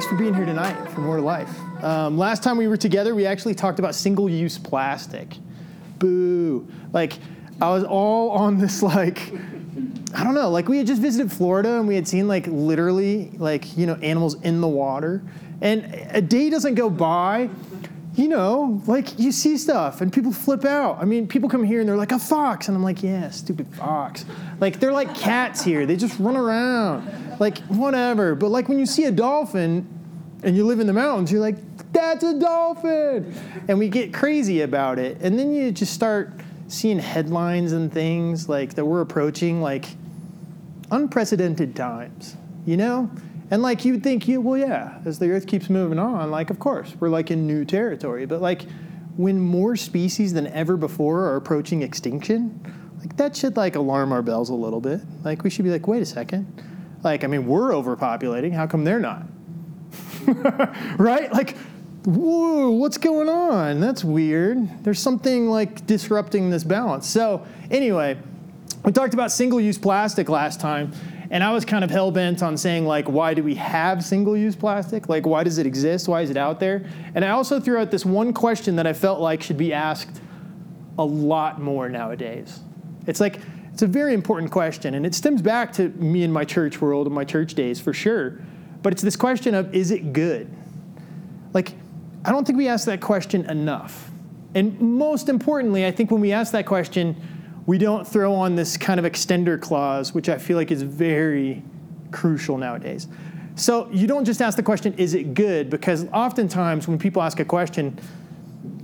Thanks for being here tonight for More Life. Um, last time we were together, we actually talked about single use plastic. Boo. Like, I was all on this, like, I don't know, like, we had just visited Florida and we had seen, like, literally, like, you know, animals in the water. And a day doesn't go by you know, like you see stuff and people flip out. I mean, people come here and they're like, a fox. And I'm like, yeah, stupid fox. Like, they're like cats here. They just run around. Like, whatever. But like when you see a dolphin and you live in the mountains, you're like, that's a dolphin. And we get crazy about it. And then you just start seeing headlines and things like that we're approaching like unprecedented times, you know? And like you would think, you well, yeah, as the Earth keeps moving on, like of course we're like in new territory. But like when more species than ever before are approaching extinction, like that should like alarm our bells a little bit. Like we should be like, wait a second, like I mean we're overpopulating. How come they're not? right? Like, whoa, what's going on? That's weird. There's something like disrupting this balance. So anyway, we talked about single-use plastic last time and I was kind of hell bent on saying, like, why do we have single use plastic? Like, why does it exist? Why is it out there? And I also threw out this one question that I felt like should be asked a lot more nowadays. It's like, it's a very important question, and it stems back to me in my church world and my church days for sure. But it's this question of, is it good? Like, I don't think we ask that question enough. And most importantly, I think when we ask that question, we don't throw on this kind of extender clause, which I feel like is very crucial nowadays. So you don't just ask the question, is it good? Because oftentimes when people ask a question,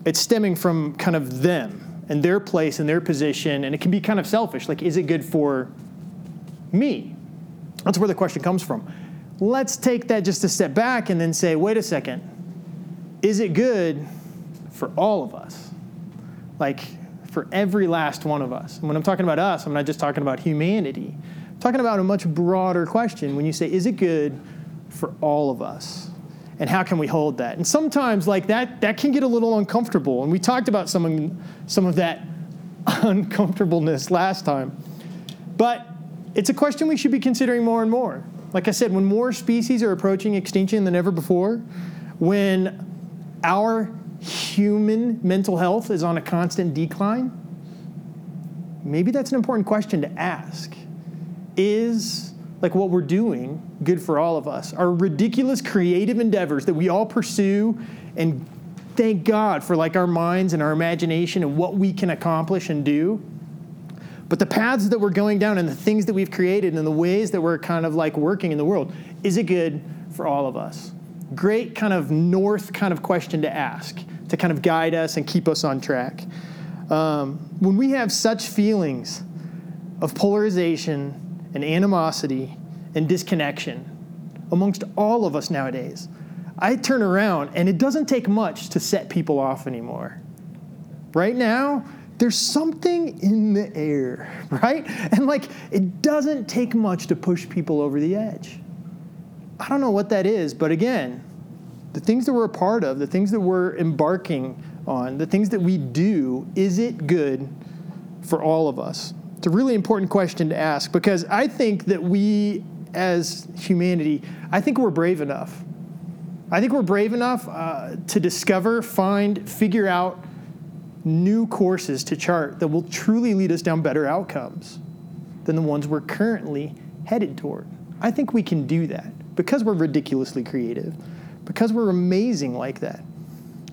it's stemming from kind of them and their place and their position, and it can be kind of selfish. Like, is it good for me? That's where the question comes from. Let's take that just a step back and then say, wait a second, is it good for all of us? Like, for every last one of us. And when I'm talking about us, I'm not just talking about humanity. I'm talking about a much broader question when you say, is it good for all of us? And how can we hold that? And sometimes like that that can get a little uncomfortable. And we talked about some, some of that uncomfortableness last time. But it's a question we should be considering more and more. Like I said, when more species are approaching extinction than ever before, when our human mental health is on a constant decline? Maybe that's an important question to ask. Is like what we're doing good for all of us? Our ridiculous creative endeavors that we all pursue and thank God for like our minds and our imagination and what we can accomplish and do. But the paths that we're going down and the things that we've created and the ways that we're kind of like working in the world, is it good for all of us? Great kind of north kind of question to ask to kind of guide us and keep us on track. Um, when we have such feelings of polarization and animosity and disconnection amongst all of us nowadays, I turn around and it doesn't take much to set people off anymore. Right now, there's something in the air, right? And like, it doesn't take much to push people over the edge. I don't know what that is, but again, the things that we're a part of, the things that we're embarking on, the things that we do, is it good for all of us? It's a really important question to ask because I think that we, as humanity, I think we're brave enough. I think we're brave enough uh, to discover, find, figure out new courses to chart that will truly lead us down better outcomes than the ones we're currently headed toward. I think we can do that because we're ridiculously creative because we're amazing like that.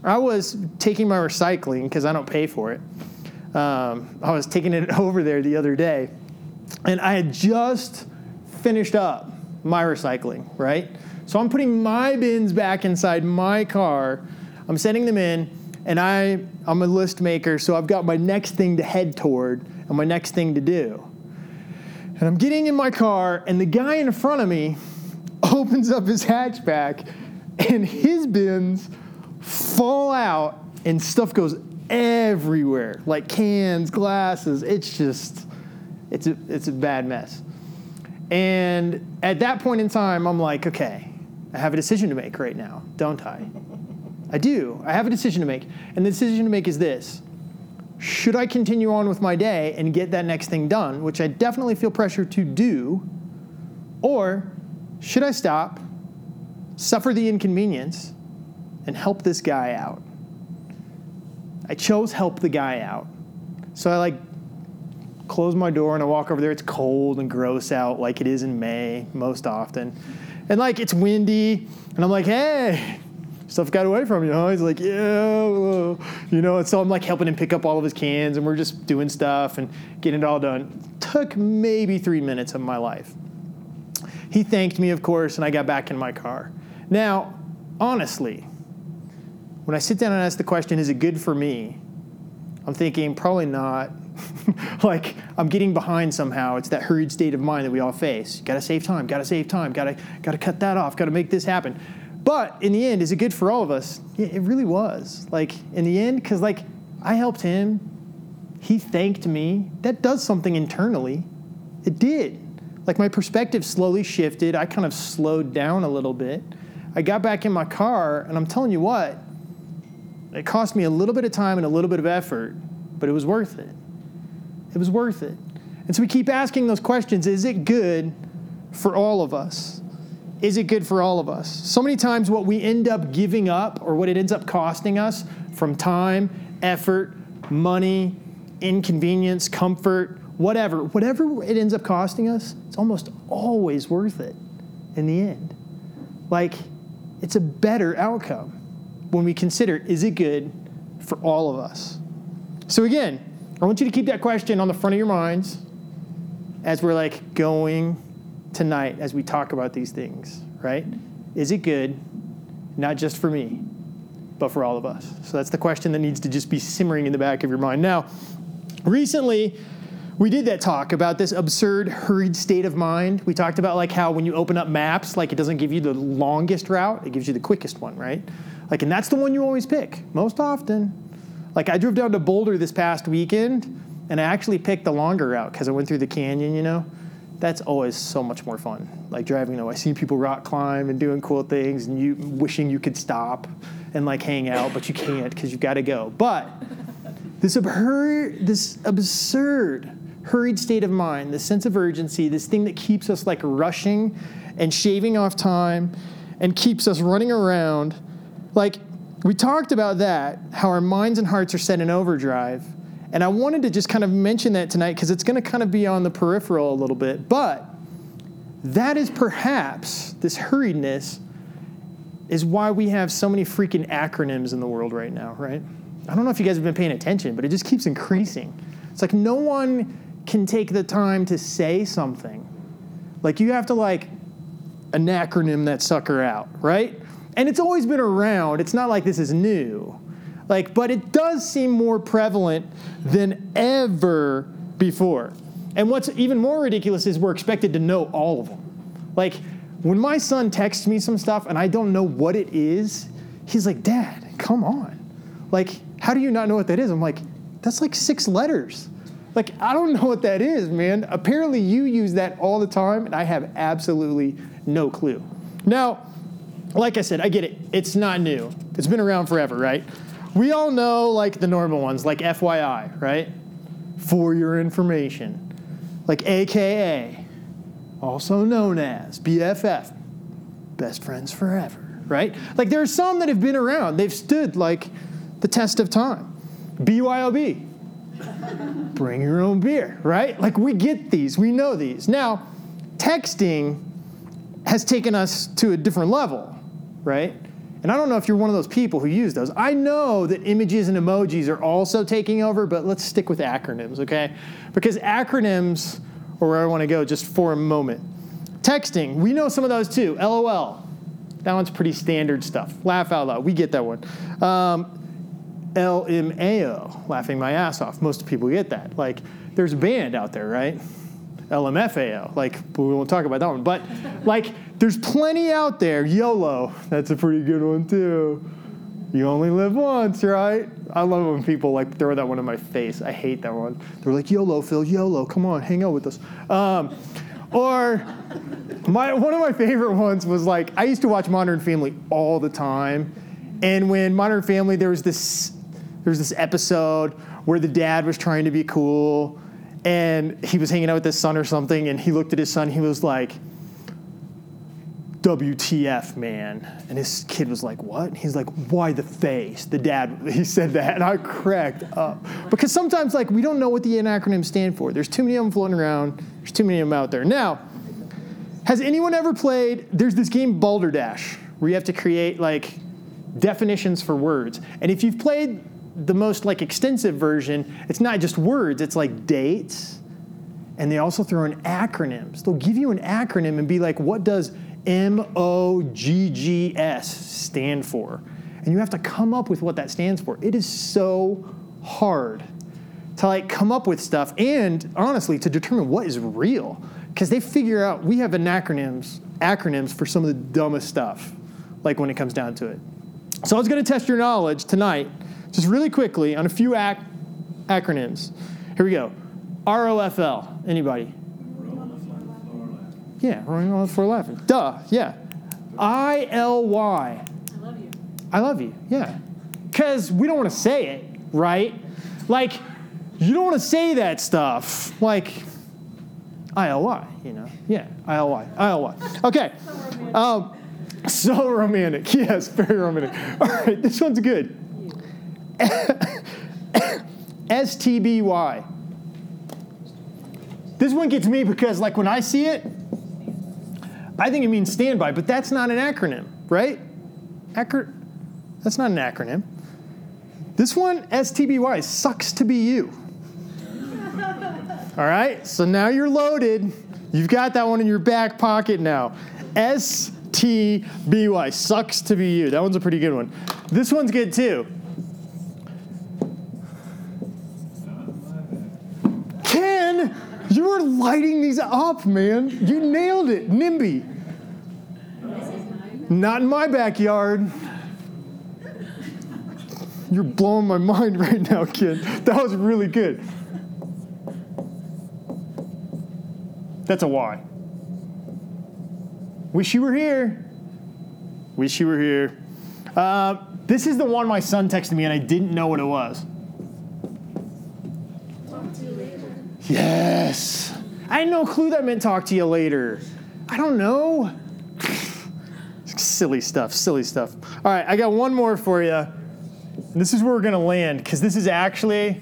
I was taking my recycling because I don't pay for it. Um, I was taking it over there the other day, and I had just finished up my recycling, right? So I'm putting my bins back inside my car. I'm sending them in, and I, I'm a list maker, so I've got my next thing to head toward and my next thing to do. And I'm getting in my car, and the guy in front of me opens up his hatchback and his bins fall out and stuff goes everywhere. Like cans glasses. It's just it's a, it's a bad mess. And at that point in time i'm like okay i have a decision to make right now don't i? I do. I have a decision to make. And the decision to make is this. Should i continue on with my day and get that next thing done which i definitely feel pressure to do or should i stop suffer the inconvenience and help this guy out. I chose help the guy out. So I like close my door and I walk over there. It's cold and gross out like it is in May most often. And like it's windy and I'm like, hey, stuff got away from you, huh? He's like, yeah, you know. And so I'm like helping him pick up all of his cans, and we're just doing stuff and getting it all done. Took maybe three minutes of my life. He thanked me, of course, and I got back in my car. Now, honestly, when I sit down and ask the question, is it good for me? I'm thinking, probably not. like I'm getting behind somehow. It's that hurried state of mind that we all face. Got to save time. Got to save time. Got to got to cut that off. Got to make this happen. But in the end, is it good for all of us? Yeah, it really was. Like in the end, because like I helped him, he thanked me. That does something internally. It did. Like my perspective slowly shifted. I kind of slowed down a little bit. I got back in my car, and I'm telling you what, it cost me a little bit of time and a little bit of effort, but it was worth it. It was worth it. And so we keep asking those questions is it good for all of us? is it good for all of us? So many times, what we end up giving up or what it ends up costing us from time, effort, money, inconvenience, comfort, whatever, whatever it ends up costing us, it's almost always worth it in the end. Like, it's a better outcome when we consider is it good for all of us? So, again, I want you to keep that question on the front of your minds as we're like going tonight as we talk about these things, right? Is it good, not just for me, but for all of us? So that's the question that needs to just be simmering in the back of your mind. Now, recently, we did that talk about this absurd hurried state of mind. We talked about like how when you open up maps, like it doesn't give you the longest route, it gives you the quickest one, right? Like, and that's the one you always pick most often. Like I drove down to Boulder this past weekend, and I actually picked the longer route because I went through the canyon, you know that's always so much more fun. Like driving, you know, I see people rock climb and doing cool things, and you wishing you could stop and like hang out, but you can't because you've got to go. But this absurd, this absurd, hurried state of mind, this sense of urgency, this thing that keeps us like rushing and shaving off time and keeps us running around, like we talked about that, how our minds and hearts are set in overdrive and I wanted to just kind of mention that tonight because it's going to kind of be on the peripheral a little bit. But that is perhaps this hurriedness is why we have so many freaking acronyms in the world right now, right? I don't know if you guys have been paying attention, but it just keeps increasing. It's like no one can take the time to say something. Like you have to like an acronym that sucker out, right? And it's always been around. It's not like this is new. Like, but it does seem more prevalent than ever before. And what's even more ridiculous is we're expected to know all of them. Like, when my son texts me some stuff and I don't know what it is, he's like, Dad, come on. Like, how do you not know what that is? I'm like, that's like six letters. Like, I don't know what that is, man. Apparently, you use that all the time, and I have absolutely no clue. Now, like I said, I get it. It's not new, it's been around forever, right? We all know like the normal ones, like FYI, right? For your information. Like AKA, also known as BFF, best friends forever, right? Like there are some that have been around. They've stood like the test of time. BYOB, bring your own beer, right? Like we get these, we know these. Now, texting has taken us to a different level, right? And I don't know if you're one of those people who use those. I know that images and emojis are also taking over, but let's stick with acronyms, okay? Because acronyms are where I want to go just for a moment. Texting, we know some of those too. LOL. That one's pretty standard stuff. Laugh out loud. We get that one. Um, LMAO, laughing my ass off. Most people get that. Like, there's a band out there, right? LMFAO. Like, we won't talk about that one. But, like, there's plenty out there. YOLO, that's a pretty good one too. You only live once, right? I love when people like throw that one in my face. I hate that one. They're like, YOLO, Phil, YOLO, come on, hang out with us. Um, or my one of my favorite ones was like I used to watch Modern Family all the time, and when Modern Family there was this there was this episode where the dad was trying to be cool, and he was hanging out with his son or something, and he looked at his son, he was like WTF, man. And his kid was like, What? And he's like, Why the face? The dad, he said that. And I cracked up. Because sometimes, like, we don't know what the acronyms stand for. There's too many of them floating around, there's too many of them out there. Now, has anyone ever played? There's this game, Balderdash, where you have to create, like, definitions for words. And if you've played the most, like, extensive version, it's not just words, it's like dates. And they also throw in acronyms. They'll give you an acronym and be like, What does M O G G S stand for? And you have to come up with what that stands for. It is so hard to like come up with stuff and honestly to determine what is real because they figure out we have acronyms acronyms for some of the dumbest stuff like when it comes down to it so i was going to test your knowledge tonight just really quickly on a few ac- acronyms here we go rofl anybody yeah, rolling on the floor laughing. Duh, yeah. I L Y. I love you. I love you, yeah. Because we don't want to say it, right? Like, you don't want to say that stuff. Like, I L Y, you know? Yeah, I L Y. I L Y. Okay. Um, so romantic. Yes, very romantic. All right, this one's good. S T B Y. This one gets me because, like, when I see it, I think it means standby, but that's not an acronym, right? Acro- that's not an acronym. This one, STBY, sucks to be you. All right, so now you're loaded. You've got that one in your back pocket now. STBY, sucks to be you. That one's a pretty good one. This one's good too. You were lighting these up, man. You nailed it. NIMBY. Not in my backyard. You're blowing my mind right now, kid. That was really good. That's a Y. Wish you were here. Wish you were here. Uh, this is the one my son texted me, and I didn't know what it was. Yes. I had no clue that meant talk to you later. I don't know. silly stuff, silly stuff. All right, I got one more for you. This is where we're going to land because this is actually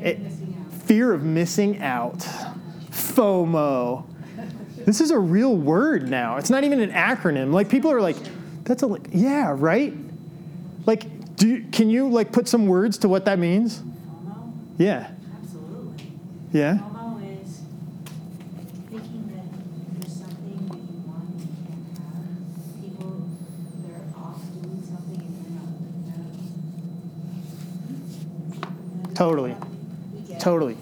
it, fear of missing out. FOMO. This is a real word now. It's not even an acronym. Like people are like, that's a yeah, right? Like, do you, can you like put some words to what that means? FOMO? Yeah. Absolutely. Yeah. FOMO thinking that there's something that you want and you can't have. People, they're off doing something and you're not. you know. Hmm. Totally. We get Totally.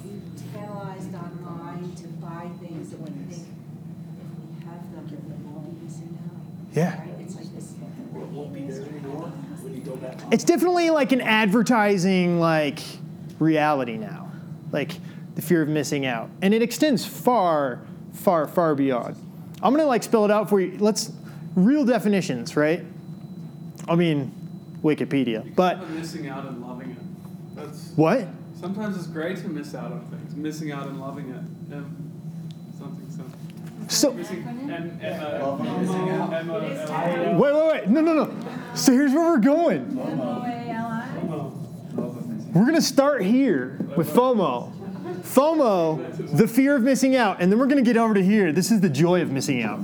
Tantalized online to buy things that we think if we have them, that we won't be missing out. Yeah. Right? It's like this. won't be there anymore when you go back. It's definitely like an advertising like reality now. Like the fear of missing out. And it extends far, far, far beyond. I'm gonna like spell it out for you. Let's real definitions, right? I mean, Wikipedia. But missing out and loving it. That's what? sometimes it's great to miss out on things. Missing out and loving it. Um, something something. So Missing and and uh, Loving and missing out. M O L I. wait, wait, wait. No, no, no. So here's where we're going. We're gonna start here with FOMO. FOMO, the fear of missing out, and then we're gonna get over to here. This is the joy of missing out.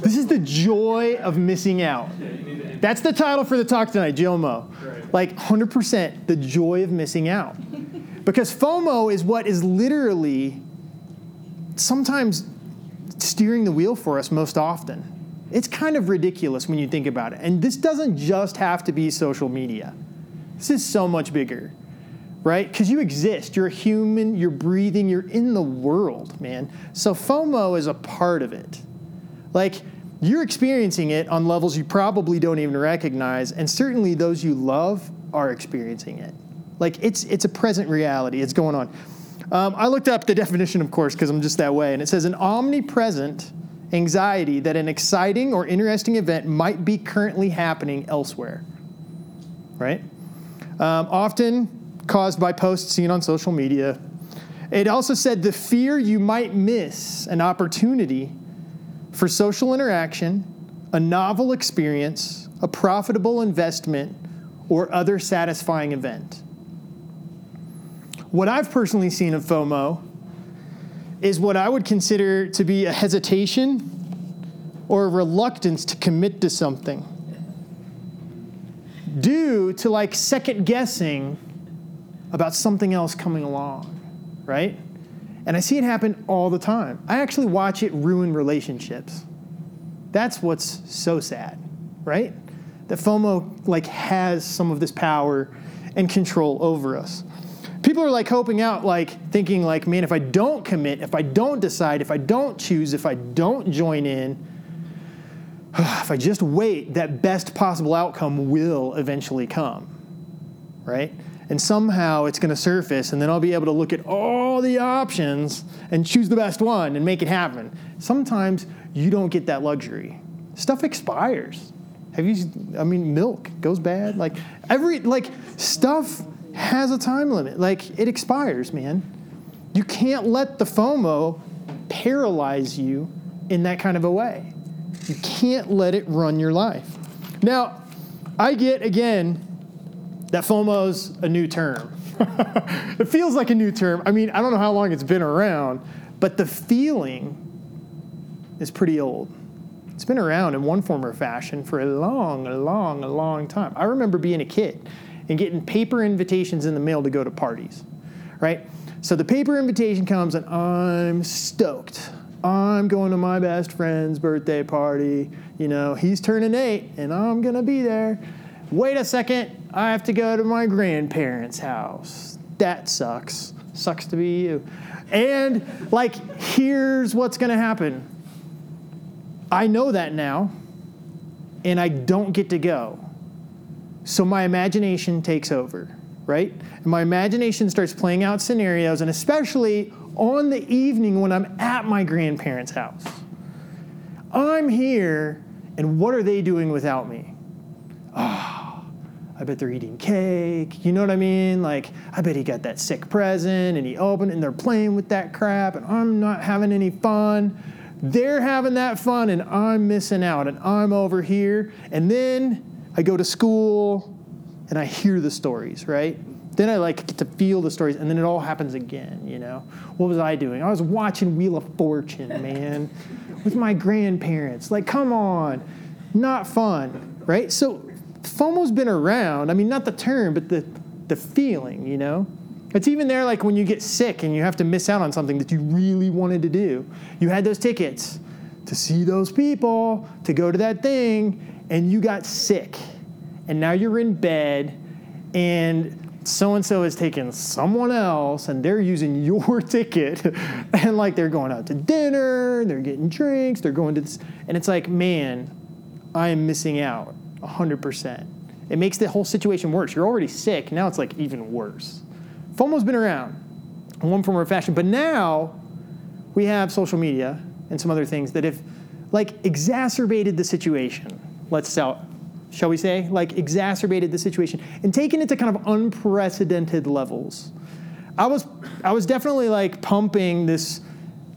This is the joy of missing out. To That's the title for the talk tonight, JOMO. Like 100% the joy of missing out. Because FOMO is what is literally sometimes steering the wheel for us most often. It's kind of ridiculous when you think about it. And this doesn't just have to be social media, this is so much bigger, right? Because you exist, you're a human, you're breathing, you're in the world, man. So FOMO is a part of it. Like, you're experiencing it on levels you probably don't even recognize, and certainly those you love are experiencing it. Like, it's, it's a present reality, it's going on. Um, I looked up the definition, of course, because I'm just that way, and it says an omnipresent anxiety that an exciting or interesting event might be currently happening elsewhere. Right? Um, often caused by posts seen on social media. It also said the fear you might miss an opportunity for social interaction, a novel experience, a profitable investment, or other satisfying event. What I've personally seen of FOMO is what I would consider to be a hesitation or a reluctance to commit to something due to like second guessing about something else coming along, right? And I see it happen all the time. I actually watch it ruin relationships. That's what's so sad, right? That FOMO like has some of this power and control over us. People are like hoping out, like thinking like, man, if I don't commit, if I don't decide, if I don't choose, if I don't join in, if I just wait, that best possible outcome will eventually come, right? And somehow it's going to surface, and then I'll be able to look at all the options and choose the best one and make it happen. Sometimes you don't get that luxury. Stuff expires. Have you? I mean, milk goes bad. Like every like stuff has a time limit. Like it expires, man. You can't let the FOMO paralyze you in that kind of a way. You can't let it run your life. Now, I get again that FOMO's a new term. it feels like a new term. I mean, I don't know how long it's been around, but the feeling is pretty old. It's been around in one form or fashion for a long, a long, a long time. I remember being a kid and getting paper invitations in the mail to go to parties, right? So the paper invitation comes and I'm stoked. I'm going to my best friend's birthday party. You know, he's turning eight and I'm going to be there. Wait a second, I have to go to my grandparents' house. That sucks. Sucks to be you. And, like, here's what's going to happen I know that now, and I don't get to go. So my imagination takes over, right? And my imagination starts playing out scenarios, and especially on the evening when I'm at my grandparents' house. I'm here, and what are they doing without me? Oh, I bet they're eating cake. You know what I mean? Like, I bet he got that sick present and he opened it and they're playing with that crap, and I'm not having any fun. They're having that fun, and I'm missing out, and I'm over here. And then I go to school and I hear the stories, right? Then I like get to feel the stories, and then it all happens again. You know, what was I doing? I was watching Wheel of Fortune, man, with my grandparents. Like, come on, not fun, right? So, FOMO's been around. I mean, not the term, but the the feeling. You know, it's even there. Like when you get sick and you have to miss out on something that you really wanted to do. You had those tickets to see those people, to go to that thing, and you got sick, and now you're in bed, and so and so has taken someone else and they're using your ticket and like they're going out to dinner, they're getting drinks, they're going to this, and it's like, man, I am missing out 100%. It makes the whole situation worse. You're already sick, now it's like even worse. FOMO's been around in one form or fashion, but now we have social media and some other things that have like exacerbated the situation. Let's sell shall we say, like exacerbated the situation and taken it to kind of unprecedented levels. I was I was definitely like pumping this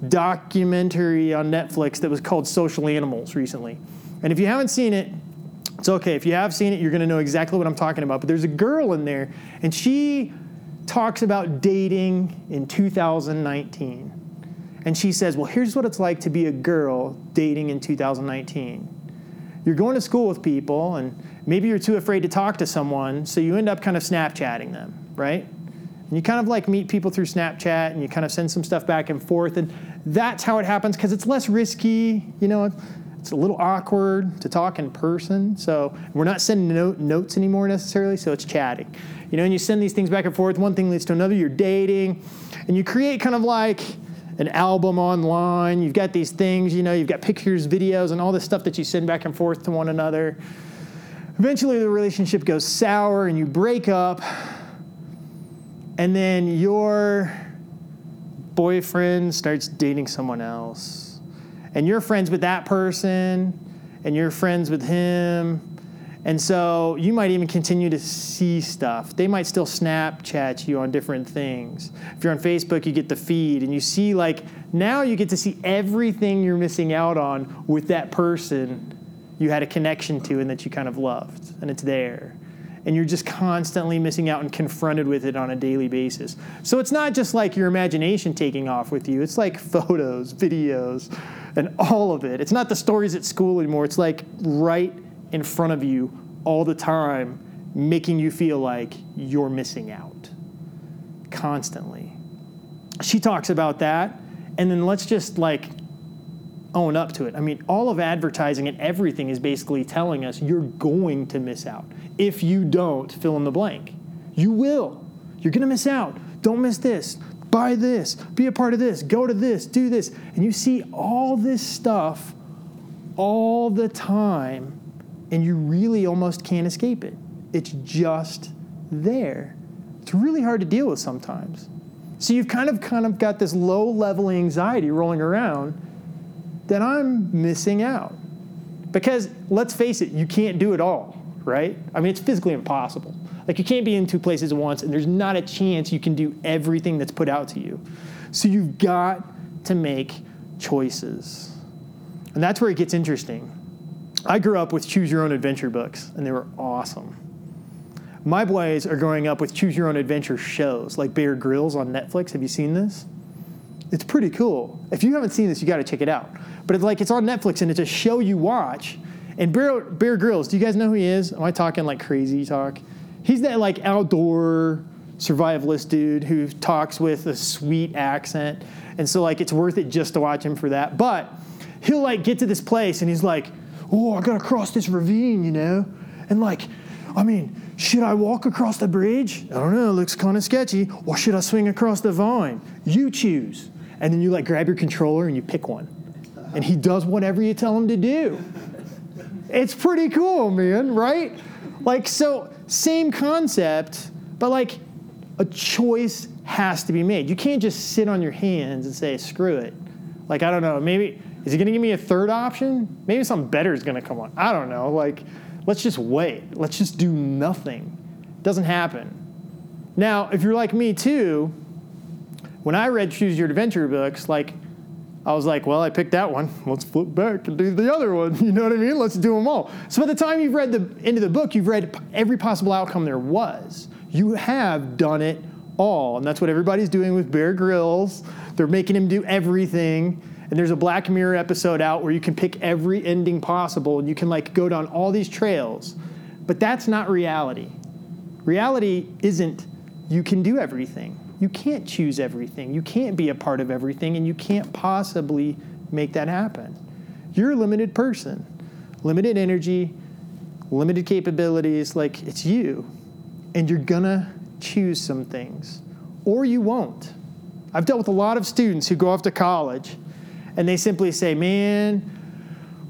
documentary on Netflix that was called Social Animals recently. And if you haven't seen it, it's okay. If you have seen it, you're going to know exactly what I'm talking about. But there's a girl in there and she talks about dating in 2019. And she says, "Well, here's what it's like to be a girl dating in 2019." You're going to school with people and maybe you're too afraid to talk to someone, so you end up kind of Snapchatting them, right? And you kind of like meet people through Snapchat and you kind of send some stuff back and forth. And that's how it happens because it's less risky, you know, it's a little awkward to talk in person. So we're not sending note, notes anymore necessarily, so it's chatting. You know, and you send these things back and forth, one thing leads to another, you're dating, and you create kind of like, an album online. You've got these things, you know, you've got pictures, videos, and all this stuff that you send back and forth to one another. Eventually, the relationship goes sour and you break up, and then your boyfriend starts dating someone else. And you're friends with that person, and you're friends with him, And so you might even continue to see stuff. They might still Snapchat you on different things. If you're on Facebook, you get the feed and you see, like, now you get to see everything you're missing out on with that person you had a connection to and that you kind of loved, and it's there. And you're just constantly missing out and confronted with it on a daily basis. So it's not just like your imagination taking off with you, it's like photos, videos, and all of it. It's not the stories at school anymore, it's like right in front of you all the time, making you feel like you're missing out constantly. She talks about that, and then let's just like own up to it. I mean, all of advertising and everything is basically telling us you're going to miss out. If you don't fill in the blank, you will. You're going to miss out. Don't miss this. Buy this. Be a part of this. Go to this. Do this. And you see all this stuff all the time, and you really almost can't escape it. It's just there. It's really hard to deal with sometimes. So you've kind of kind of got this low level anxiety rolling around that I'm missing out. Because let's face it, you can't do it all, right? I mean, it's physically impossible. Like, you can't be in two places at once, and there's not a chance you can do everything that's put out to you. So, you've got to make choices. And that's where it gets interesting. I grew up with Choose Your Own Adventure books, and they were awesome. My boys are growing up with Choose Your Own Adventure shows, like Bear Grylls on Netflix. Have you seen this? It's pretty cool. If you haven't seen this, you got to check it out. But it's like it's on Netflix and it's a show you watch. And Bear, Bear Grylls, do you guys know who he is? Am I talking like crazy talk? He's that like outdoor survivalist dude who talks with a sweet accent. And so like it's worth it just to watch him for that. But he'll like get to this place and he's like, "Oh, I got to cross this ravine, you know?" And like, I mean, should I walk across the bridge? I don't know, it looks kind of sketchy. Or should I swing across the vine? You choose. And then you like grab your controller and you pick one. And he does whatever you tell him to do. It's pretty cool, man, right? Like, so, same concept, but like a choice has to be made. You can't just sit on your hands and say, screw it. Like, I don't know, maybe, is he gonna give me a third option? Maybe something better is gonna come on. I don't know. Like, let's just wait. Let's just do nothing. Doesn't happen. Now, if you're like me too, when I read Choose Your Adventure books, like, I was like, well, I picked that one. Let's flip back and do the other one. You know what I mean? Let's do them all. So by the time you've read the end of the book, you've read every possible outcome there was. You have done it all. And that's what everybody's doing with Bear Grylls. They're making him do everything. And there's a Black Mirror episode out where you can pick every ending possible and you can like go down all these trails. But that's not reality. Reality isn't you can do everything. You can't choose everything. You can't be a part of everything, and you can't possibly make that happen. You're a limited person, limited energy, limited capabilities. Like, it's you. And you're gonna choose some things, or you won't. I've dealt with a lot of students who go off to college and they simply say, Man,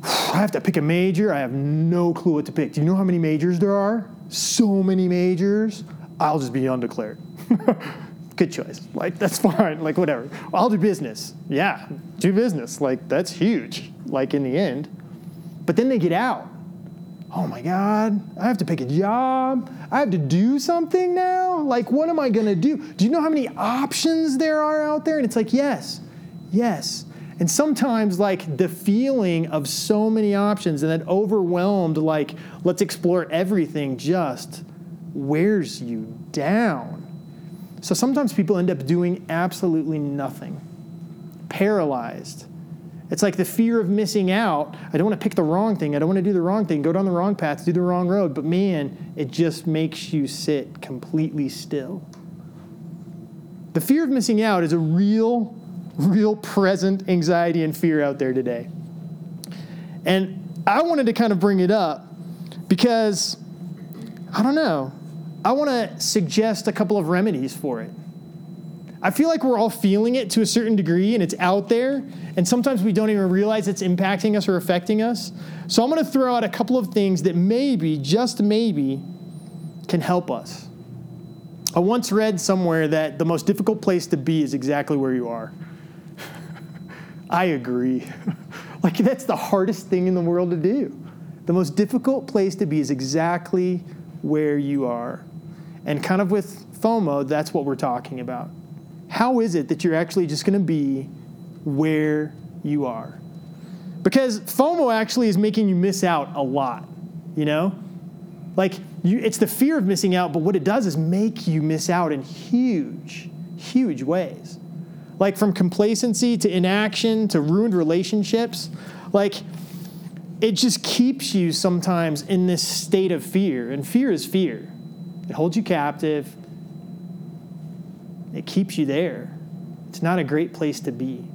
I have to pick a major. I have no clue what to pick. Do you know how many majors there are? So many majors. I'll just be undeclared. Good choice. Like, that's fine. Like, whatever. I'll do business. Yeah, do business. Like, that's huge, like, in the end. But then they get out. Oh my God, I have to pick a job. I have to do something now. Like, what am I going to do? Do you know how many options there are out there? And it's like, yes, yes. And sometimes, like, the feeling of so many options and that overwhelmed, like, let's explore everything just wears you down. So sometimes people end up doing absolutely nothing, paralyzed. It's like the fear of missing out. I don't want to pick the wrong thing. I don't want to do the wrong thing, go down the wrong path, do the wrong road. But man, it just makes you sit completely still. The fear of missing out is a real, real present anxiety and fear out there today. And I wanted to kind of bring it up because, I don't know, I want to suggest a couple of remedies for it. I feel like we're all feeling it to a certain degree and it's out there, and sometimes we don't even realize it's impacting us or affecting us. So I'm going to throw out a couple of things that maybe, just maybe, can help us. I once read somewhere that the most difficult place to be is exactly where you are. I agree. like, that's the hardest thing in the world to do. The most difficult place to be is exactly where you are. And kind of with FOMO, that's what we're talking about. How is it that you're actually just going to be where you are? Because FOMO actually is making you miss out a lot, you know? Like, you, it's the fear of missing out, but what it does is make you miss out in huge, huge ways. Like, from complacency to inaction to ruined relationships. Like, it just keeps you sometimes in this state of fear. And fear is fear, it holds you captive, it keeps you there. It's not a great place to be.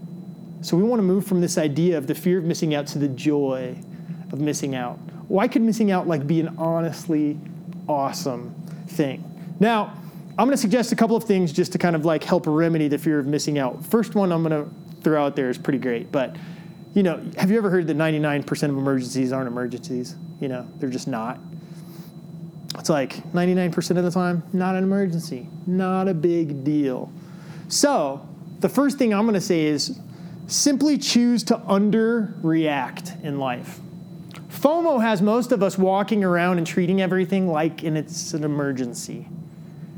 So we want to move from this idea of the fear of missing out to the joy of missing out. Why could missing out like be an honestly awesome thing? Now, I'm going to suggest a couple of things just to kind of like help remedy the fear of missing out. First one I'm going to throw out there is pretty great, but you know, have you ever heard that 99% of emergencies aren't emergencies? You know, they're just not. It's like 99% of the time, not an emergency, not a big deal. So, the first thing I'm going to say is simply choose to underreact in life. FOMO has most of us walking around and treating everything like and it's an emergency.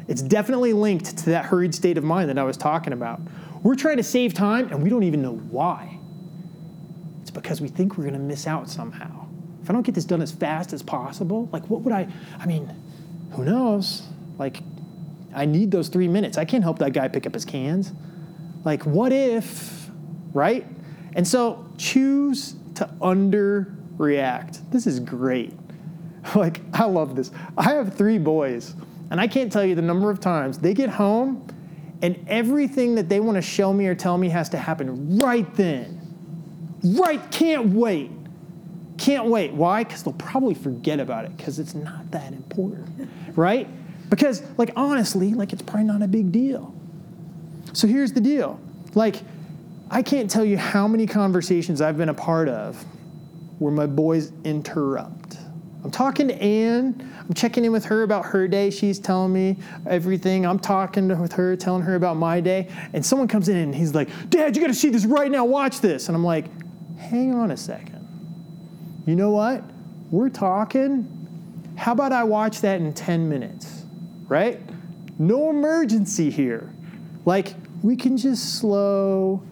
It's definitely linked to that hurried state of mind that I was talking about. We're trying to save time and we don't even know why. It's because we think we're going to miss out somehow. If I don't get this done as fast as possible, like what would I I mean, who knows? Like I need those 3 minutes. I can't help that guy pick up his cans. Like what if, right? And so choose to underreact. This is great. Like I love this. I have 3 boys and I can't tell you the number of times they get home and everything that they want to show me or tell me has to happen right then. Right, can't wait. Can't wait. Why? Because they'll probably forget about it because it's not that important, right? Because, like, honestly, like, it's probably not a big deal. So here's the deal. Like, I can't tell you how many conversations I've been a part of where my boys interrupt. I'm talking to Anne. I'm checking in with her about her day. She's telling me everything. I'm talking with her, telling her about my day. And someone comes in and he's like, Dad, you got to see this right now. Watch this. And I'm like, hang on a second. You know what? We're talking. How about I watch that in 10 minutes? Right? No emergency here. Like, we can just slow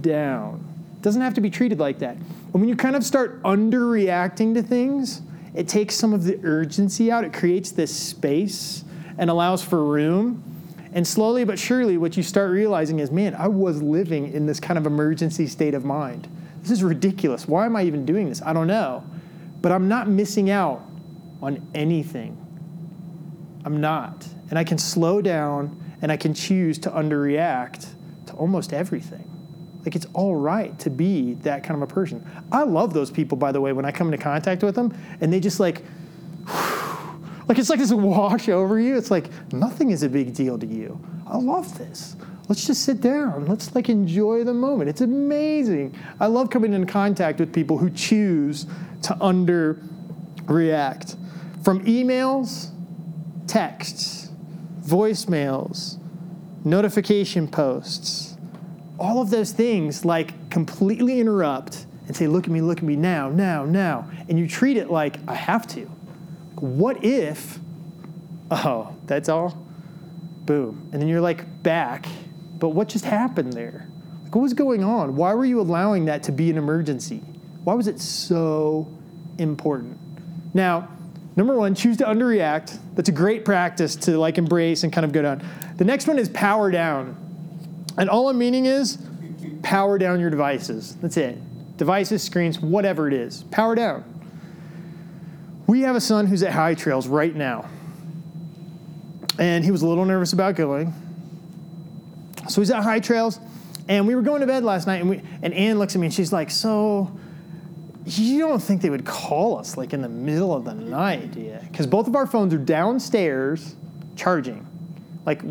down. Doesn't have to be treated like that. And when you kind of start underreacting to things, it takes some of the urgency out. It creates this space and allows for room. And slowly but surely, what you start realizing is, man, I was living in this kind of emergency state of mind. This is ridiculous. Why am I even doing this? I don't know. But I'm not missing out on anything. I'm not. And I can slow down and I can choose to underreact to almost everything. Like it's all right to be that kind of a person. I love those people, by the way, when I come into contact with them and they just like, like it's like this wash over you. It's like nothing is a big deal to you. I love this. Let's just sit down. Let's like enjoy the moment. It's amazing. I love coming in contact with people who choose to underreact. From emails, texts, voicemails, notification posts, all of those things like completely interrupt and say, look at me, look at me now, now, now. And you treat it like I have to. What if, oh, that's all? Boom. And then you're like back. But what just happened there? Like, what was going on? Why were you allowing that to be an emergency? Why was it so important? Now, number one, choose to underreact. That's a great practice to like embrace and kind of go down. The next one is power down. And all I'm meaning is power down your devices. That's it. Devices, screens, whatever it is. Power down. We have a son who's at High Trails right now. And he was a little nervous about going. So he's at High Trails, and we were going to bed last night, and, we, and Ann looks at me and she's like, So you don't think they would call us like in the middle of the night, do you? Because both of our phones are downstairs charging. Like,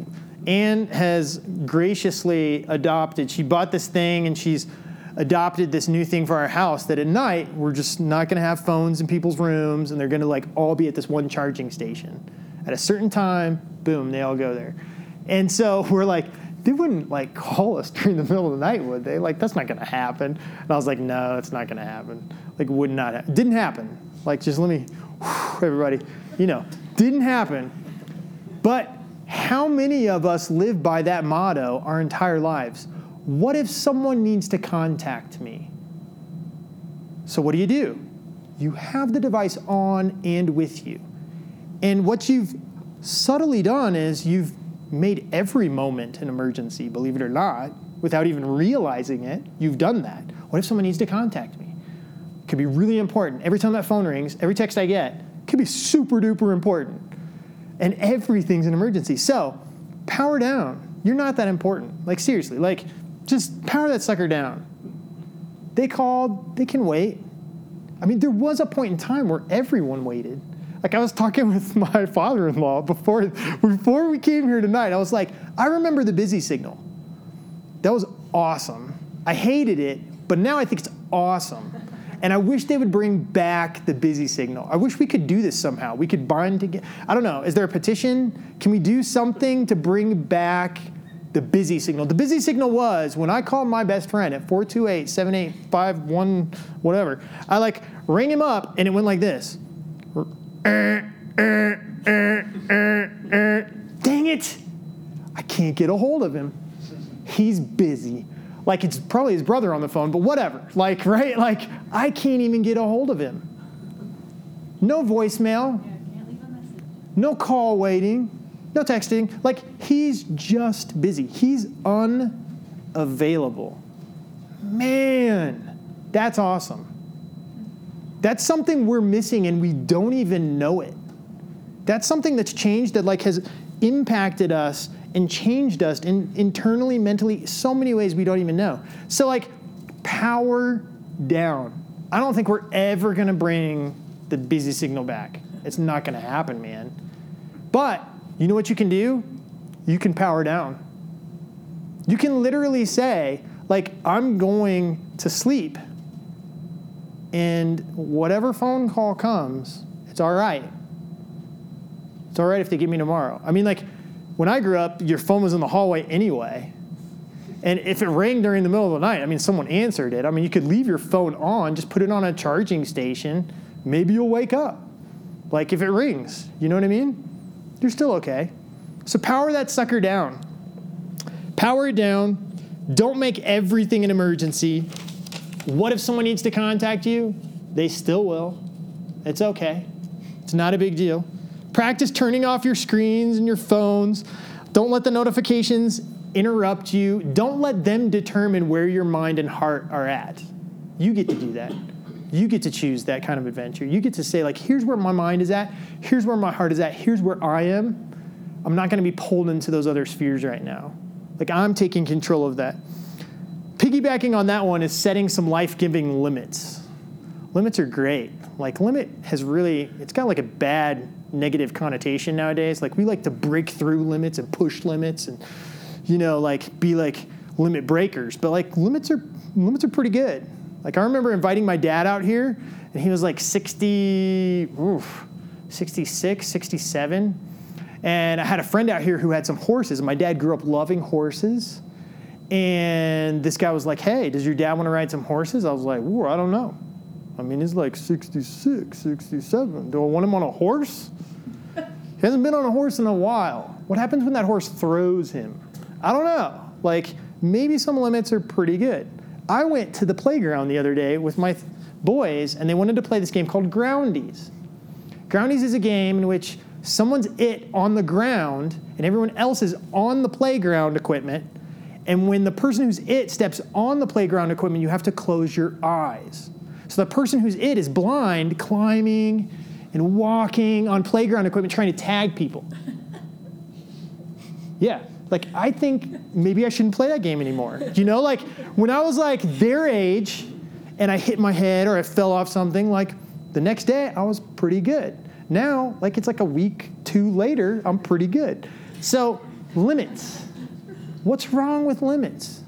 Anne has graciously adopted, she bought this thing and she's adopted this new thing for our house that at night we're just not going to have phones in people's rooms and they're going to like all be at this one charging station. At a certain time, boom, they all go there. And so we're like, they wouldn't like call us during the middle of the night, would they? Like, that's not gonna happen. And I was like, no, it's not gonna happen. Like, would not, ha- didn't happen. Like, just let me, everybody, you know, didn't happen. But how many of us live by that motto our entire lives? What if someone needs to contact me? So, what do you do? You have the device on and with you. And what you've subtly done is you've made every moment an emergency, believe it or not, without even realizing it. You've done that. What if someone needs to contact me? It could be really important. Every time that phone rings, every text I get could be super duper important. And everything's an emergency. So, power down. You're not that important. Like, seriously, like, just power that sucker down. They called, they can wait. I mean, there was a point in time where everyone waited. Like I was talking with my father-in-law before before we came here tonight. I was like, I remember the busy signal. That was awesome. I hated it, but now I think it's awesome. And I wish they would bring back the busy signal. I wish we could do this somehow. We could bind together. I don't know. Is there a petition? Can we do something to bring back the busy signal? The busy signal was when I called my best friend at 428 7851, whatever. I like rang him up and it went like this. Dang it! I can't get a hold of him. He's busy. Like it's probably his brother on the phone, but whatever. Like, right? Like, I can't even get a hold of him. No voicemail, Yeah, can't leave a message. no call waiting, no texting. Like, he's just busy. He's unavailable. Man, that's awesome. That's something we're missing and we don't even know it. That's something that's changed that like has impacted us and changed us in, internally, mentally, so many ways we don't even know. So like power down. I don't think we're ever gonna bring the busy signal back. It's not gonna happen, man. But you know what you can do? You can power down. You can literally say, like, I'm going to sleep and whatever phone call comes, it's all right. It's all right if they get me tomorrow. I mean, like, when I grew up, your phone was in the hallway anyway. And if it rang during the middle of the night, I mean, someone answered it. I mean, you could leave your phone on, just put it on a charging station. Maybe you'll wake up. Like, if it rings, you know what I mean? You're still okay. So, power that sucker down. Power it down. Don't make everything an emergency. What if someone needs to contact you? They still will. It's okay. It's not a big deal. Practice turning off your screens and your phones. Don't let the notifications interrupt you. Don't let them determine where your mind and heart are at. You get to do that. You get to choose that kind of adventure. You get to say, like, here's where my mind is at, here's where my heart is at, here's where I am. I'm not going to be pulled into those other spheres right now. Like, I'm taking control of that. Piggybacking on that one is setting some life giving limits. Limits are great. Like, limit has really, it's got like a bad negative connotation nowadays. Like, we like to break through limits and push limits and, you know, like be like limit breakers. But like, limits are, limits are pretty good. Like, I remember inviting my dad out here and he was like 60, oof, 66, 67. And I had a friend out here who had some horses, and my dad grew up loving horses. And this guy was like, Hey, does your dad want to ride some horses? I was like, Ooh, I don't know. I mean, he's like 66, 67. Do I want him on a horse? He hasn't been on a horse in a while. What happens when that horse throws him? I don't know. Like, maybe some limits are pretty good. I went to the playground the other day with my th- boys, and they wanted to play this game called Groundies. Groundies is a game in which someone's it on the ground and everyone else is on the playground equipment. And when the person who's it steps on the playground equipment, you have to close your eyes. So the person who's it is blind, climbing and walking on playground equipment, trying to tag people. Yeah. Like, I think maybe I shouldn't play that game anymore. You know, like when I was like their age and I hit my head or I fell off something, like the next day I was pretty good. Now, like it's like a week, two later, I'm pretty good. So, limits. What's wrong with limits?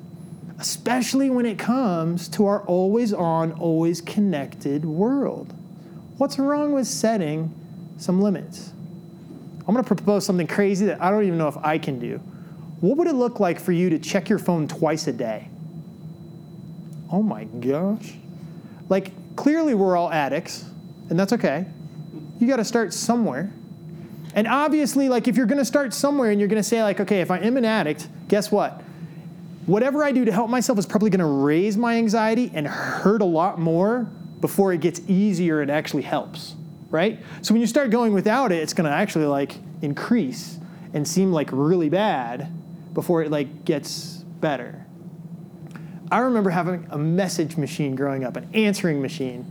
Especially when it comes to our always on, always connected world. What's wrong with setting some limits? I'm to propose something crazy that I don't even know if I can do. what would it look like for you to check your phone twice a day? Oh my gosh. Like, clearly we're all addicts, and that's okay. You got to start somewhere. And obviously, like, if you're to start somewhere and you're to say, like, okay, if I am an addict, guess what? Whatever I do to help myself is probably going to raise my anxiety and hurt a lot more before it gets easier and actually helps, right? So when you start going without it, it's going to actually like increase and seem like really bad before it like gets better. I remember having a message machine growing up, an answering machine,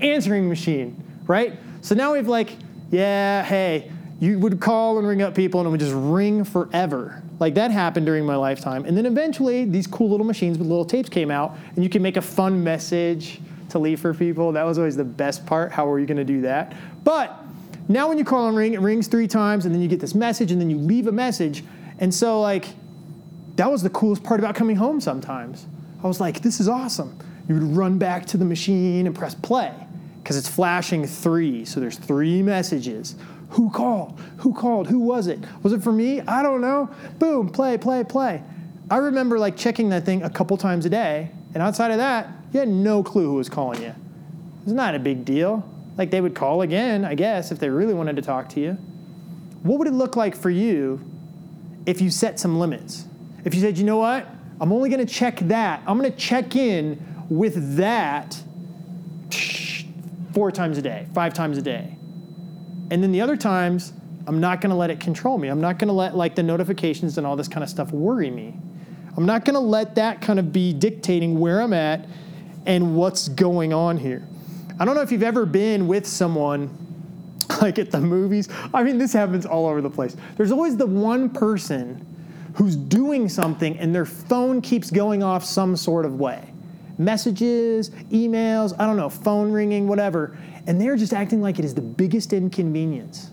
answering machine, right? So now we've like, yeah, hey, you would call and ring up people and it would just ring forever. Like that happened during my lifetime. And then eventually these cool little machines with little tapes came out and you can make a fun message to leave for people. That was always the best part. How were you going to do that? But now when you call and ring, it rings three times and then you get this message and then you leave a message. And so like that was the coolest part about coming home sometimes. I was like, this is awesome. You would run back to the machine and press play because it's flashing three. So there's three messages. Who called? Who called? Who was it? Was it for me? I don't know. Boom, play, play, play. I remember like checking that thing a couple times a day. And outside of that, you had no clue who was calling you. It's not a big deal. Like they would call again, I guess, if they really wanted to talk to you. What would it look like for you if you set some limits? If you said, you know what? I'm only going to check that. I'm going to check in with that four times a day, five times a day. And then the other times, I'm not going to let it control me. I'm not going to let like the notifications and all this kind of stuff worry me. I'm not going to let that kind of be dictating where I'm at and what's going on here. I don't know if you've ever been with someone like at the movies. I mean, this happens all over the place. There's always the one person who's doing something and their phone keeps going off some sort of way messages, emails, I don't know, phone ringing, whatever. And they're just acting like it is the biggest inconvenience.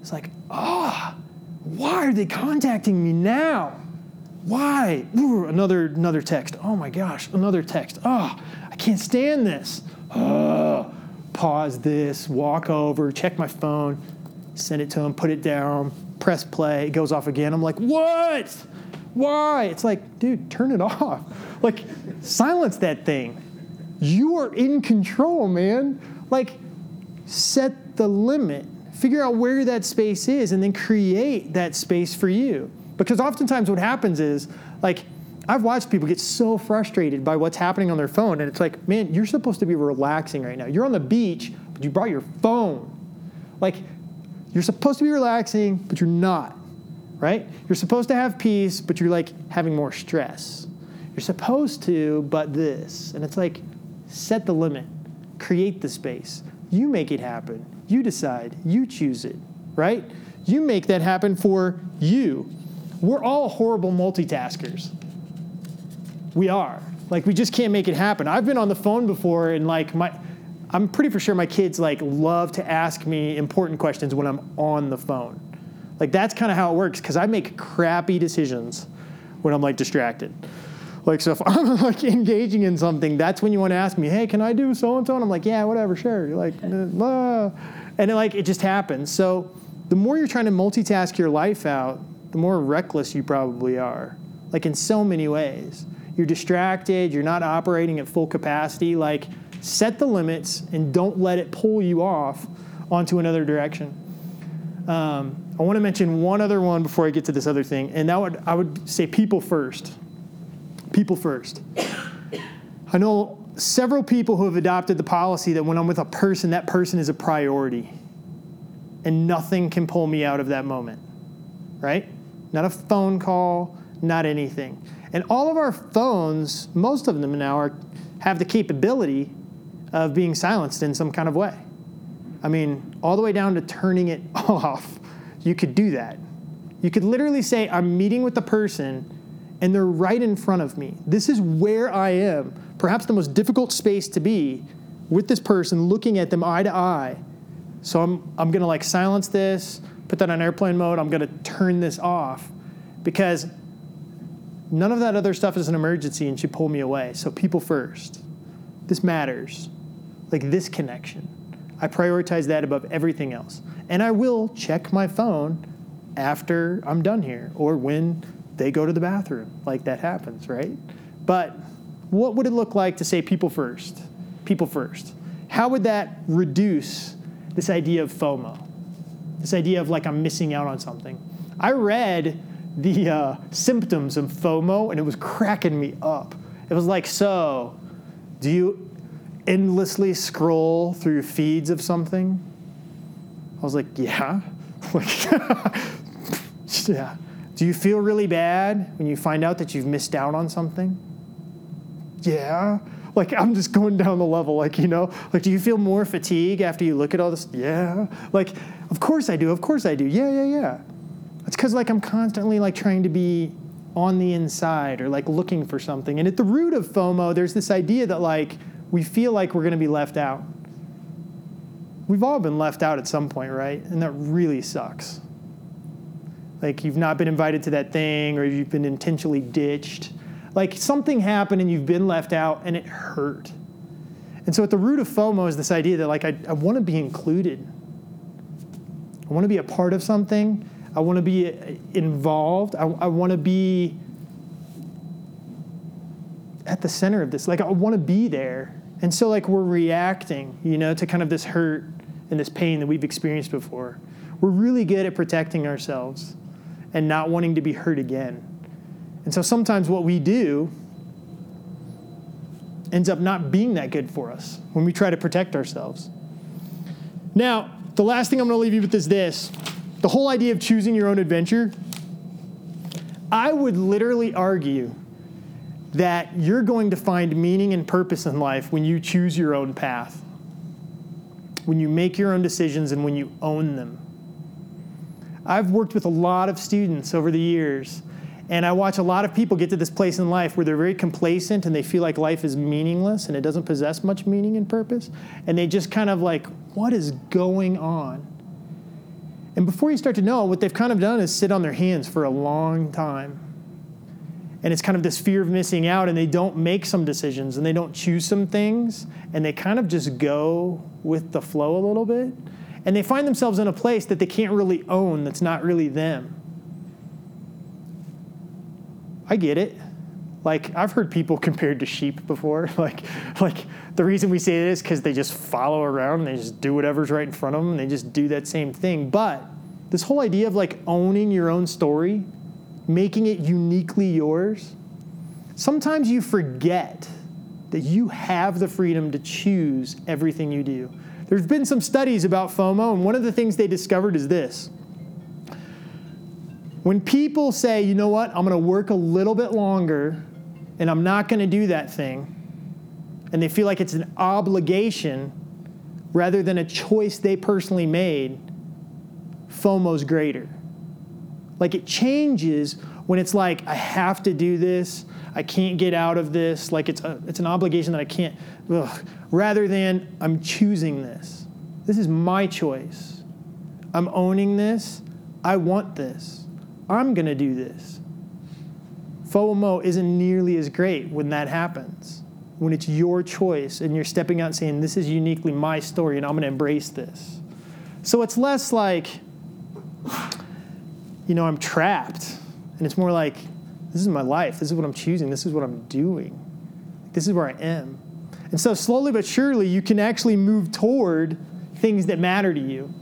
It's like, ah, oh, why are they contacting me now? Why? Ooh, another another text. Oh my gosh, another text. Oh, I can't stand this. Oh, pause this, walk over, check my phone, send it to him, put it down, press play, it goes off again. I'm like, what? Why? It's like, dude, turn it off. Like, silence that thing. You are in control, man. Like, set the limit. Figure out where that space is and then create that space for you. Because oftentimes what happens is, like, I've watched people get so frustrated by what's happening on their phone, and it's like, man, you're supposed to be relaxing right now. You're on the beach, but you brought your phone. Like, you're supposed to be relaxing, but you're not, right? You're supposed to have peace, but you're like having more stress. You're supposed to, but this. And it's like, set the limit, create the space. You make it happen. You decide. You choose it, right? You make that happen for you. We're all horrible multitaskers. We are. Like, we just can't make it happen. I've been on the phone before and, like, my. I'm pretty for sure my kids like love to ask me important questions when I'm on the phone. Like that's kind of how it works because I make crappy decisions when I'm like distracted. Like so if I'm like engaging in something, that's when you want to ask me, hey, can I do so and so? And I'm like, yeah, whatever, sure. You're like, uh, and it, like it just happens. So the more you're trying to multitask your life out, the more reckless you probably are. Like in so many ways, you're distracted. You're not operating at full capacity. Like set the limits and don't let it pull you off onto another direction. Um, I want to mention one other one before I get to this other thing, and that would I would say people first. People first. I know several people who have adopted the policy that when I'm with a person, that person is a priority, and nothing can pull me out of that moment. Right? Not a phone call, not anything. And all of our phones, most of them now, are, have the capability of being silenced in some kind of way. I mean, all the way down to turning it off. You could do that. You could literally say, I'm meeting with the person and they're right in front of me. This is where I am. Perhaps the most difficult space to be with this person, looking at them eye to eye. So I'm, I'm gonna like silence this, put that on airplane mode, I'm gonna turn this off because none of that other stuff is an emergency and should pull me away. So people first. This matters like this connection. I prioritize that above everything else. And I will check my phone after I'm done here or when they go to the bathroom. Like that happens, right? But what would it look like to say people first? People first. How would that reduce this idea of FOMO? This idea of like I'm missing out on something. I read the uh, symptoms of FOMO and it was cracking me up. It was like, so, do you endlessly scroll through feeds of something? I was like, yeah. Like, yeah. Do you feel really bad when you find out that you've missed out on something? Yeah. Like, I'm just going down the level. Like, you know, like, do you feel more fatigue after you look at all this? Yeah. Like, of course I do. Of course I do. Yeah, yeah, yeah. It's because, like, I'm constantly, like, trying to be on the inside or, like, looking for something. And at the root of FOMO, there's this idea that, like, we feel like we're going to be left out. We've all been left out at some point, right? And that really sucks. Like you've not been invited to that thing or you've been intentionally ditched. Like something happened and you've been left out and it hurt. And so at the root of FOMO is this idea that like I, I want to be included. I want to be a part of something. I want to be uh, involved. I, I want to be at the center of this. Like I want to be there. And so like we're reacting, you know, to kind of this hurt and this pain that we've experienced before. We're really good at protecting ourselves and not wanting to be hurt again. And so sometimes what we do ends up not being that good for us when we try to protect ourselves. Now, the last thing I'm going to leave you with is this the whole idea of choosing your own adventure. I would literally argue that you're going to find meaning and purpose in life when you choose your own path, when you make your own decisions, and when you own them. I've worked with a lot of students over the years, and I watch a lot of people get to this place in life where they're very complacent and they feel like life is meaningless and it doesn't possess much meaning and purpose. And they just kind of like, what is going on? And before you start to know, what they've kind of done is sit on their hands for a long time. And it's kind of this fear of missing out, and they don't make some decisions and they don't choose some things, and they kind of just go with the flow a little bit. And they find themselves in a place that they can't really own, that's not really them. I get it. Like I've heard people compared to sheep before. Like, like the reason we say it is because they just follow around and they just do whatever's right in front of them they just do that same thing. But this whole idea of like owning your own story, making it uniquely yours, sometimes you forget that you have the freedom to choose everything you do. There's been some studies about FOMO, and one of the things they discovered is this. When people say, you know what, I'm going to work a little bit longer and I'm not going to do that thing, and they feel like it's an obligation rather than a choice they personally made, FOMO's greater. Like it changes when it's like, I have to do this, I can't get out of this, like it's, a, it's an obligation that I can't, ugh, rather than I'm choosing this. This is my choice. I'm owning this. I want this. I'm going to do this. FOMO isn't nearly as great when that happens, when it's your choice and you're stepping out and saying, This is uniquely my story and I'm going to embrace this. So it's less like, you know, I'm trapped. And it's more like, This is my life. This is what I'm choosing. This is what I'm doing. This is where I am. And so slowly but surely, you can actually move toward things that matter to you.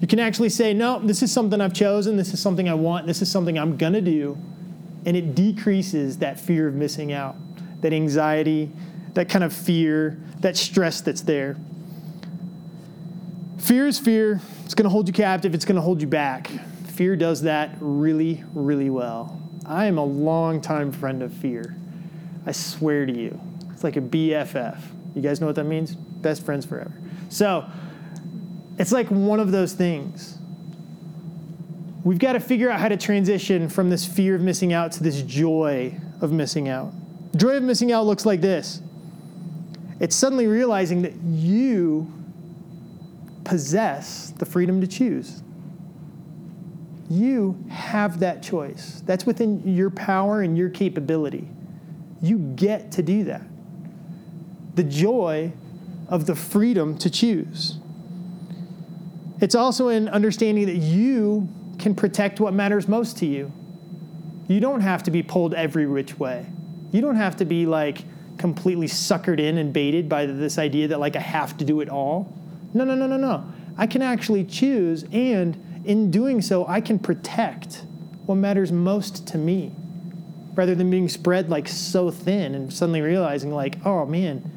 You can actually say, no, this is something I've chosen, this is something I want, this is something I'm going to do. And it decreases that fear of missing out, that anxiety, that kind of fear, that stress that's there. Fear is fear. It's going to hold you captive, it's going to hold you back. Fear does that really, really well. I am a longtime friend of fear. I swear to you. It's like a BFF. You guys know what that means? Best friends forever. So, it's like one of those things. We've got to figure out how to transition from this fear of missing out to this joy of missing out. Joy of missing out looks like this it's suddenly realizing that you possess the freedom to choose. You have that choice. That's within your power and your capability. You get to do that. The joy of the freedom to choose. It's also in understanding that you can protect what matters most to you. You don't have to be pulled every which way. You don't have to be like completely suckered in and baited by this idea that like I have to do it all. No, no, no, no, no. I can actually choose, and in doing so, I can protect what matters most to me rather than being spread like so thin and suddenly realizing, like, oh man,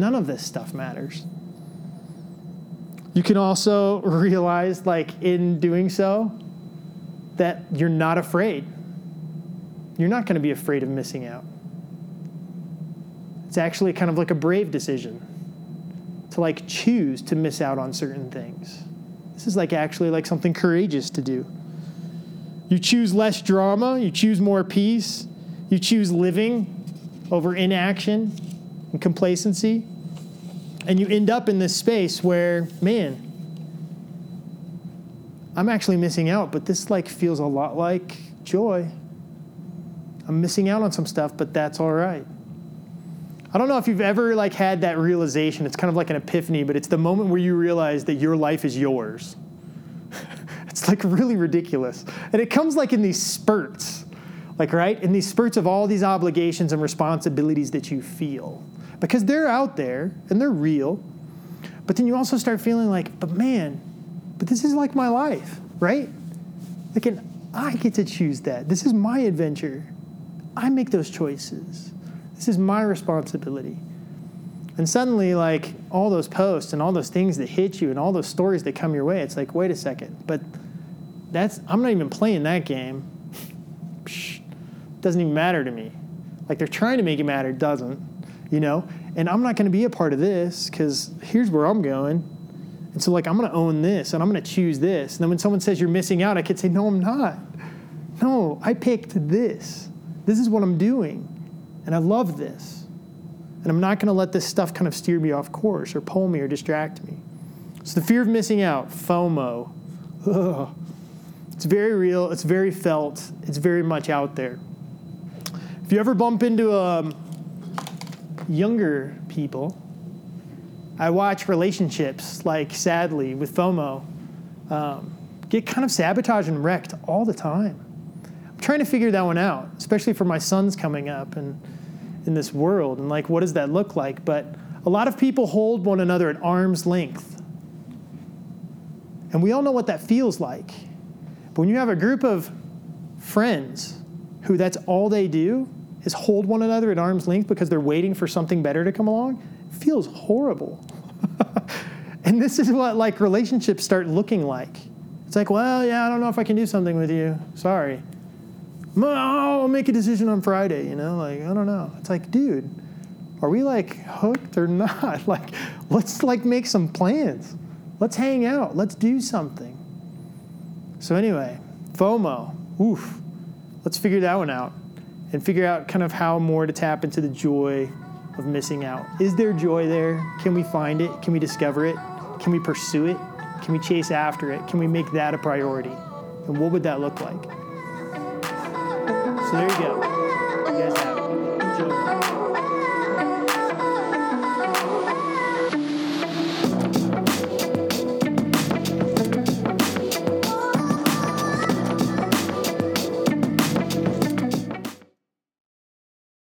none of this stuff matters. You can also realize, like, in doing so, that you're not afraid. You're not going to be afraid of missing out. It's actually kind of like a brave decision to like choose to miss out on certain things. This is like actually like something courageous to do. You choose less drama, you choose more peace, you choose living over inaction and complacency, and you end up in this space where, man, I'm actually missing out, but this like feels a lot like joy. I'm missing out on some stuff, but that's all right. I don't know if you've ever like had that realization. It's kind of like an epiphany, but it's the moment where you realize that your life is yours. it's like really ridiculous. And it comes like in these spurts. Like right? In these spurts of all these obligations and responsibilities that you feel. Because they're out there and they're real. But then you also start feeling like, but man, but this is like my life, right? Like and I get to choose that. This is my adventure. I make those choices. This is my responsibility. And suddenly, like all those posts and all those things that hit you and all those stories that come your way, it's like, wait a second, but that's I'm not even playing that game. Psh, doesn't even matter to me. Like they're trying to make it matter, doesn't, you know? And I'm not gonna be a part of this because here's where I'm going. And so like I'm gonna own this and I'm gonna choose this. And then when someone says you're missing out, I could say, No, I'm not. No, I picked this. This is what I'm doing. And I love this. And I'm not going to let this stuff kind of steer me off course or pull me or distract me. So the fear of missing out, FOMO. Ugh. It's very real, it's very felt, it's very much out there. If you ever bump into um, younger people, I watch relationships, like sadly, with FOMO, um, get kind of sabotaged and wrecked all the time. I'm trying to figure that one out, especially for my sons coming up and in this world and like what does that look like? But a lot of people hold one another at arm's length. And we all know what that feels like. But when you have a group of friends who that's all they do is hold one another at arm's length because they're waiting for something better to come along feels horrible and this is what like relationships start looking like it's like well yeah i don't know if i can do something with you sorry I'll make a decision on Friday, you know? Like, I don't know. It's like, dude, are we like hooked or not? Like, let's like make some plans. Let's hang out. Let's do something. So anyway, FOMO. Oof. Let's figure that one out and figure out kind of how more to tap into the joy of missing out. Is there joy there? Can we find it? Can we discover it? Can we pursue it? Can we chase after it? Can we make that a priority? And what would that look like? So there you go. You